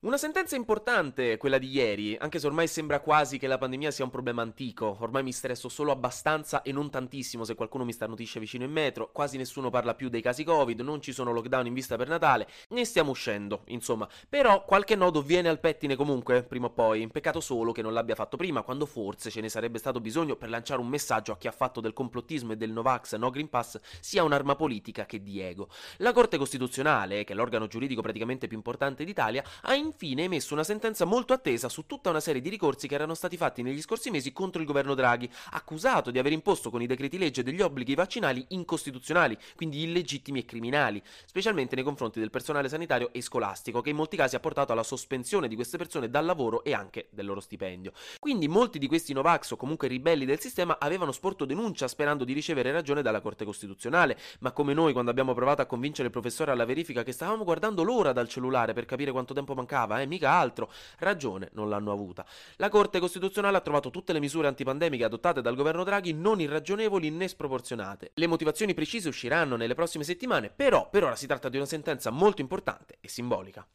Una sentenza importante quella di ieri, anche se ormai sembra quasi che la pandemia sia un problema antico, ormai mi stresso solo abbastanza e non tantissimo se qualcuno mi starnutisce vicino in metro, quasi nessuno parla più dei casi Covid, non ci sono lockdown in vista per Natale, ne stiamo uscendo, insomma. Però qualche nodo viene al pettine comunque, prima o poi, peccato solo che non l'abbia fatto prima, quando forse ce ne sarebbe stato bisogno per lanciare un messaggio a chi ha fatto del complottismo e del Novax no Green Pass sia un'arma politica che di ego. La Corte Costituzionale, che è l'organo giuridico praticamente più importante d'Italia, ha infine emesso una sentenza molto attesa su tutta una serie di ricorsi che erano stati fatti negli scorsi mesi contro il governo Draghi, accusato di aver imposto con i decreti legge degli obblighi vaccinali incostituzionali, quindi illegittimi e criminali, specialmente nei confronti del personale sanitario e scolastico, che in molti casi ha portato alla sospensione di queste persone dal lavoro e anche del loro stipendio. Quindi molti di questi Novax o comunque ribelli del sistema avevano sporto denuncia sperando di ricevere ragione dalla Corte Costituzionale, ma come noi quando abbiamo provato a convincere il professore alla verifica che stavamo guardando l'ora dal cellulare per capire quanto tempo mancava, mancava, eh, mica altro. Ragione non l'hanno avuta. La Corte Costituzionale ha trovato tutte le misure antipandemiche adottate dal governo Draghi non irragionevoli né sproporzionate. Le motivazioni precise usciranno nelle prossime settimane, però per ora si tratta di una sentenza molto importante e simbolica.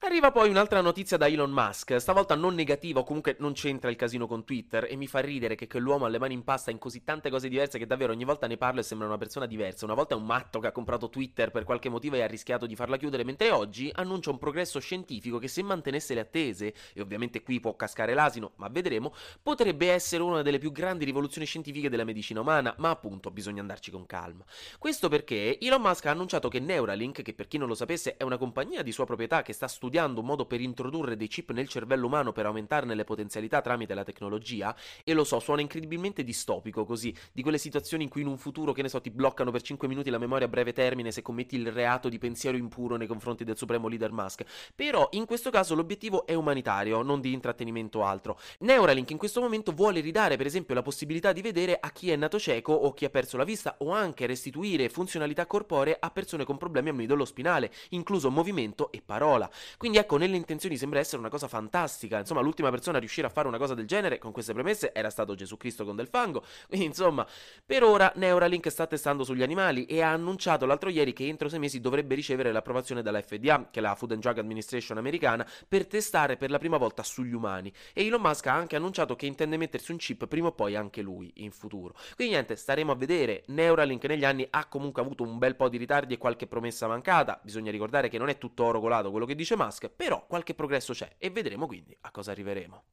Arriva poi un'altra notizia da Elon Musk, stavolta non negativa o comunque non c'entra il casino con Twitter e mi fa ridere che quell'uomo ha le mani in pasta in così tante cose diverse che davvero ogni volta ne parlo e sembra una persona diversa. Una volta è un matto che ha comprato Twitter per qualche motivo e ha rischiato di farla chiudere, mentre oggi annuncia un progresso scientifico che se mantenesse le attese, e ovviamente qui può cascare l'asino, ma vedremo, potrebbe essere una delle più grandi rivoluzioni scientifiche della medicina umana, ma appunto bisogna andarci con calma. Questo perché Elon Musk ha annunciato che Neuralink, che per chi non lo sapesse è una compagnia di sua proprietà che sta studiando studiando un modo per introdurre dei chip nel cervello umano per aumentarne le potenzialità tramite la tecnologia, e lo so, suona incredibilmente distopico così, di quelle situazioni in cui in un futuro, che ne so, ti bloccano per 5 minuti la memoria a breve termine se commetti il reato di pensiero impuro nei confronti del supremo leader Musk. Però in questo caso l'obiettivo è umanitario, non di intrattenimento altro. Neuralink in questo momento vuole ridare per esempio la possibilità di vedere a chi è nato cieco o chi ha perso la vista o anche restituire funzionalità corporee a persone con problemi al midollo spinale, incluso movimento e parola. Quindi ecco, nelle intenzioni sembra essere una cosa fantastica. Insomma, l'ultima persona a riuscire a fare una cosa del genere con queste premesse era stato Gesù Cristo con del fango. Quindi, insomma, per ora Neuralink sta testando sugli animali e ha annunciato l'altro ieri che entro sei mesi dovrebbe ricevere l'approvazione dalla FDA, che è la Food and Drug Administration americana, per testare per la prima volta sugli umani. E Elon Musk ha anche annunciato che intende mettersi un chip prima o poi anche lui in futuro. Quindi niente, staremo a vedere. Neuralink negli anni ha comunque avuto un bel po' di ritardi e qualche promessa mancata. Bisogna ricordare che non è tutto oro colato quello che dice Musk, però qualche progresso c'è e vedremo quindi a cosa arriveremo.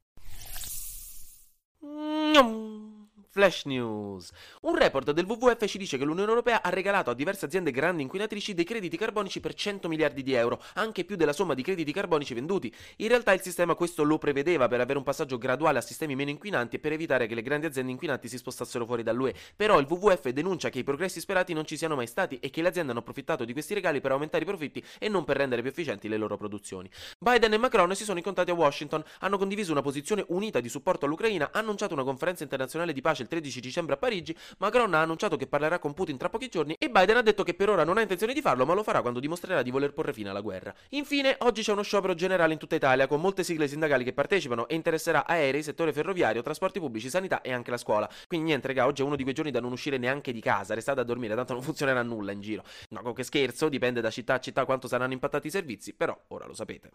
Flash News. Un report del WWF ci dice che l'Unione Europea ha regalato a diverse aziende grandi inquinatrici dei crediti carbonici per 100 miliardi di euro, anche più della somma di crediti carbonici venduti. In realtà il sistema questo lo prevedeva per avere un passaggio graduale a sistemi meno inquinanti e per evitare che le grandi aziende inquinanti si spostassero fuori dall'UE. Però il WWF denuncia che i progressi sperati non ci siano mai stati e che le aziende hanno approfittato di questi regali per aumentare i profitti e non per rendere più efficienti le loro produzioni. Biden e Macron si sono incontrati a Washington, hanno condiviso una posizione unita di supporto all'Ucraina, hanno annunciato una conferenza internazionale di pace il 13 dicembre a Parigi, Macron ha annunciato che parlerà con Putin tra pochi giorni e Biden ha detto che per ora non ha intenzione di farlo, ma lo farà quando dimostrerà di voler porre fine alla guerra. Infine, oggi c'è uno sciopero generale in tutta Italia con molte sigle sindacali che partecipano e interesserà aerei, settore ferroviario, trasporti pubblici, sanità e anche la scuola. Quindi niente, raga, oggi è uno di quei giorni da non uscire neanche di casa, restate a dormire, tanto non funzionerà nulla in giro. No, che scherzo, dipende da città a città quanto saranno impattati i servizi, però ora lo sapete.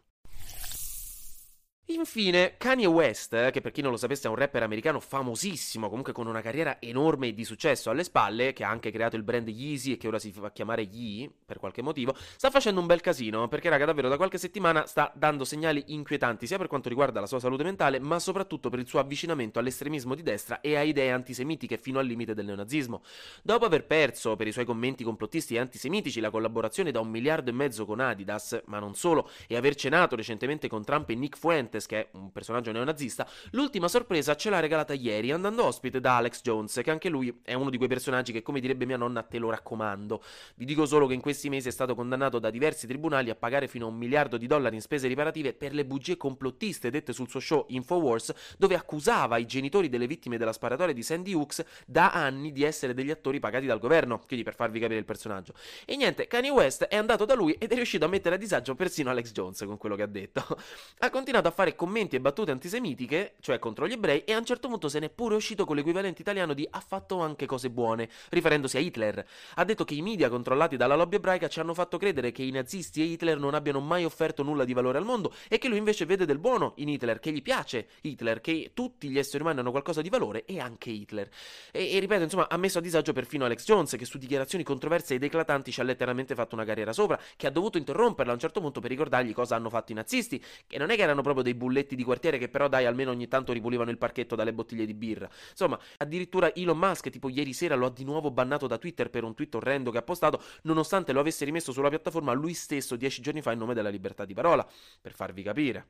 Infine, Kanye West, eh, che per chi non lo sapesse è un rapper americano famosissimo, comunque con una carriera enorme e di successo alle spalle, che ha anche creato il brand Yeezy e che ora si fa chiamare Yee, per qualche motivo, sta facendo un bel casino, perché raga davvero da qualche settimana sta dando segnali inquietanti sia per quanto riguarda la sua salute mentale, ma soprattutto per il suo avvicinamento all'estremismo di destra e a idee antisemitiche fino al limite del neonazismo. Dopo aver perso per i suoi commenti complottisti e antisemitici la collaborazione da un miliardo e mezzo con Adidas, ma non solo, e aver cenato recentemente con Trump e Nick Fuentes, Fuentes, che è un personaggio neonazista, l'ultima sorpresa ce l'ha regalata ieri andando ospite da Alex Jones, che anche lui è uno di quei personaggi che, come direbbe mia nonna, te lo raccomando. Vi dico solo che in questi mesi è stato condannato da diversi tribunali a pagare fino a un miliardo di dollari in spese riparative per le bugie complottiste dette sul suo show Infowars, dove accusava i genitori delle vittime della sparatoria di Sandy Hooks da anni di essere degli attori pagati dal governo, quindi per farvi capire il personaggio. E niente, Kanye West è andato da lui ed è riuscito a mettere a disagio persino Alex Jones con quello che ha detto. ha continuato a fare commenti e battute antisemitiche, cioè contro gli ebrei, e a un certo punto se n'è pure uscito con l'equivalente italiano di ha fatto anche cose buone, riferendosi a Hitler. Ha detto che i media controllati dalla lobby ebraica ci hanno fatto credere che i nazisti e Hitler non abbiano mai offerto nulla di valore al mondo e che lui invece vede del buono in Hitler, che gli piace Hitler, che tutti gli esseri umani hanno qualcosa di valore e anche Hitler. E, e ripeto, insomma, ha messo a disagio perfino Alex Jones, che su dichiarazioni controverse ed eclatanti ci ha letteralmente fatto una carriera sopra, che ha dovuto interromperla a un certo punto per ricordargli cosa hanno fatto i nazisti, che non è che erano proprio dei bulletti di quartiere che però dai almeno ogni tanto ripulivano il parchetto dalle bottiglie di birra. Insomma, addirittura Elon Musk, tipo ieri sera, lo ha di nuovo bannato da Twitter per un tweet orrendo che ha postato, nonostante lo avesse rimesso sulla piattaforma lui stesso dieci giorni fa in nome della libertà di parola, per farvi capire.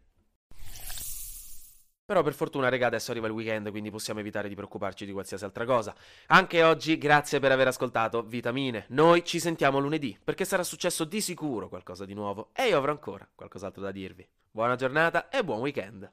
Però per fortuna, regà, adesso arriva il weekend, quindi possiamo evitare di preoccuparci di qualsiasi altra cosa. Anche oggi, grazie per aver ascoltato Vitamine. Noi ci sentiamo lunedì, perché sarà successo di sicuro qualcosa di nuovo e io avrò ancora qualcos'altro da dirvi. Buona giornata e buon weekend.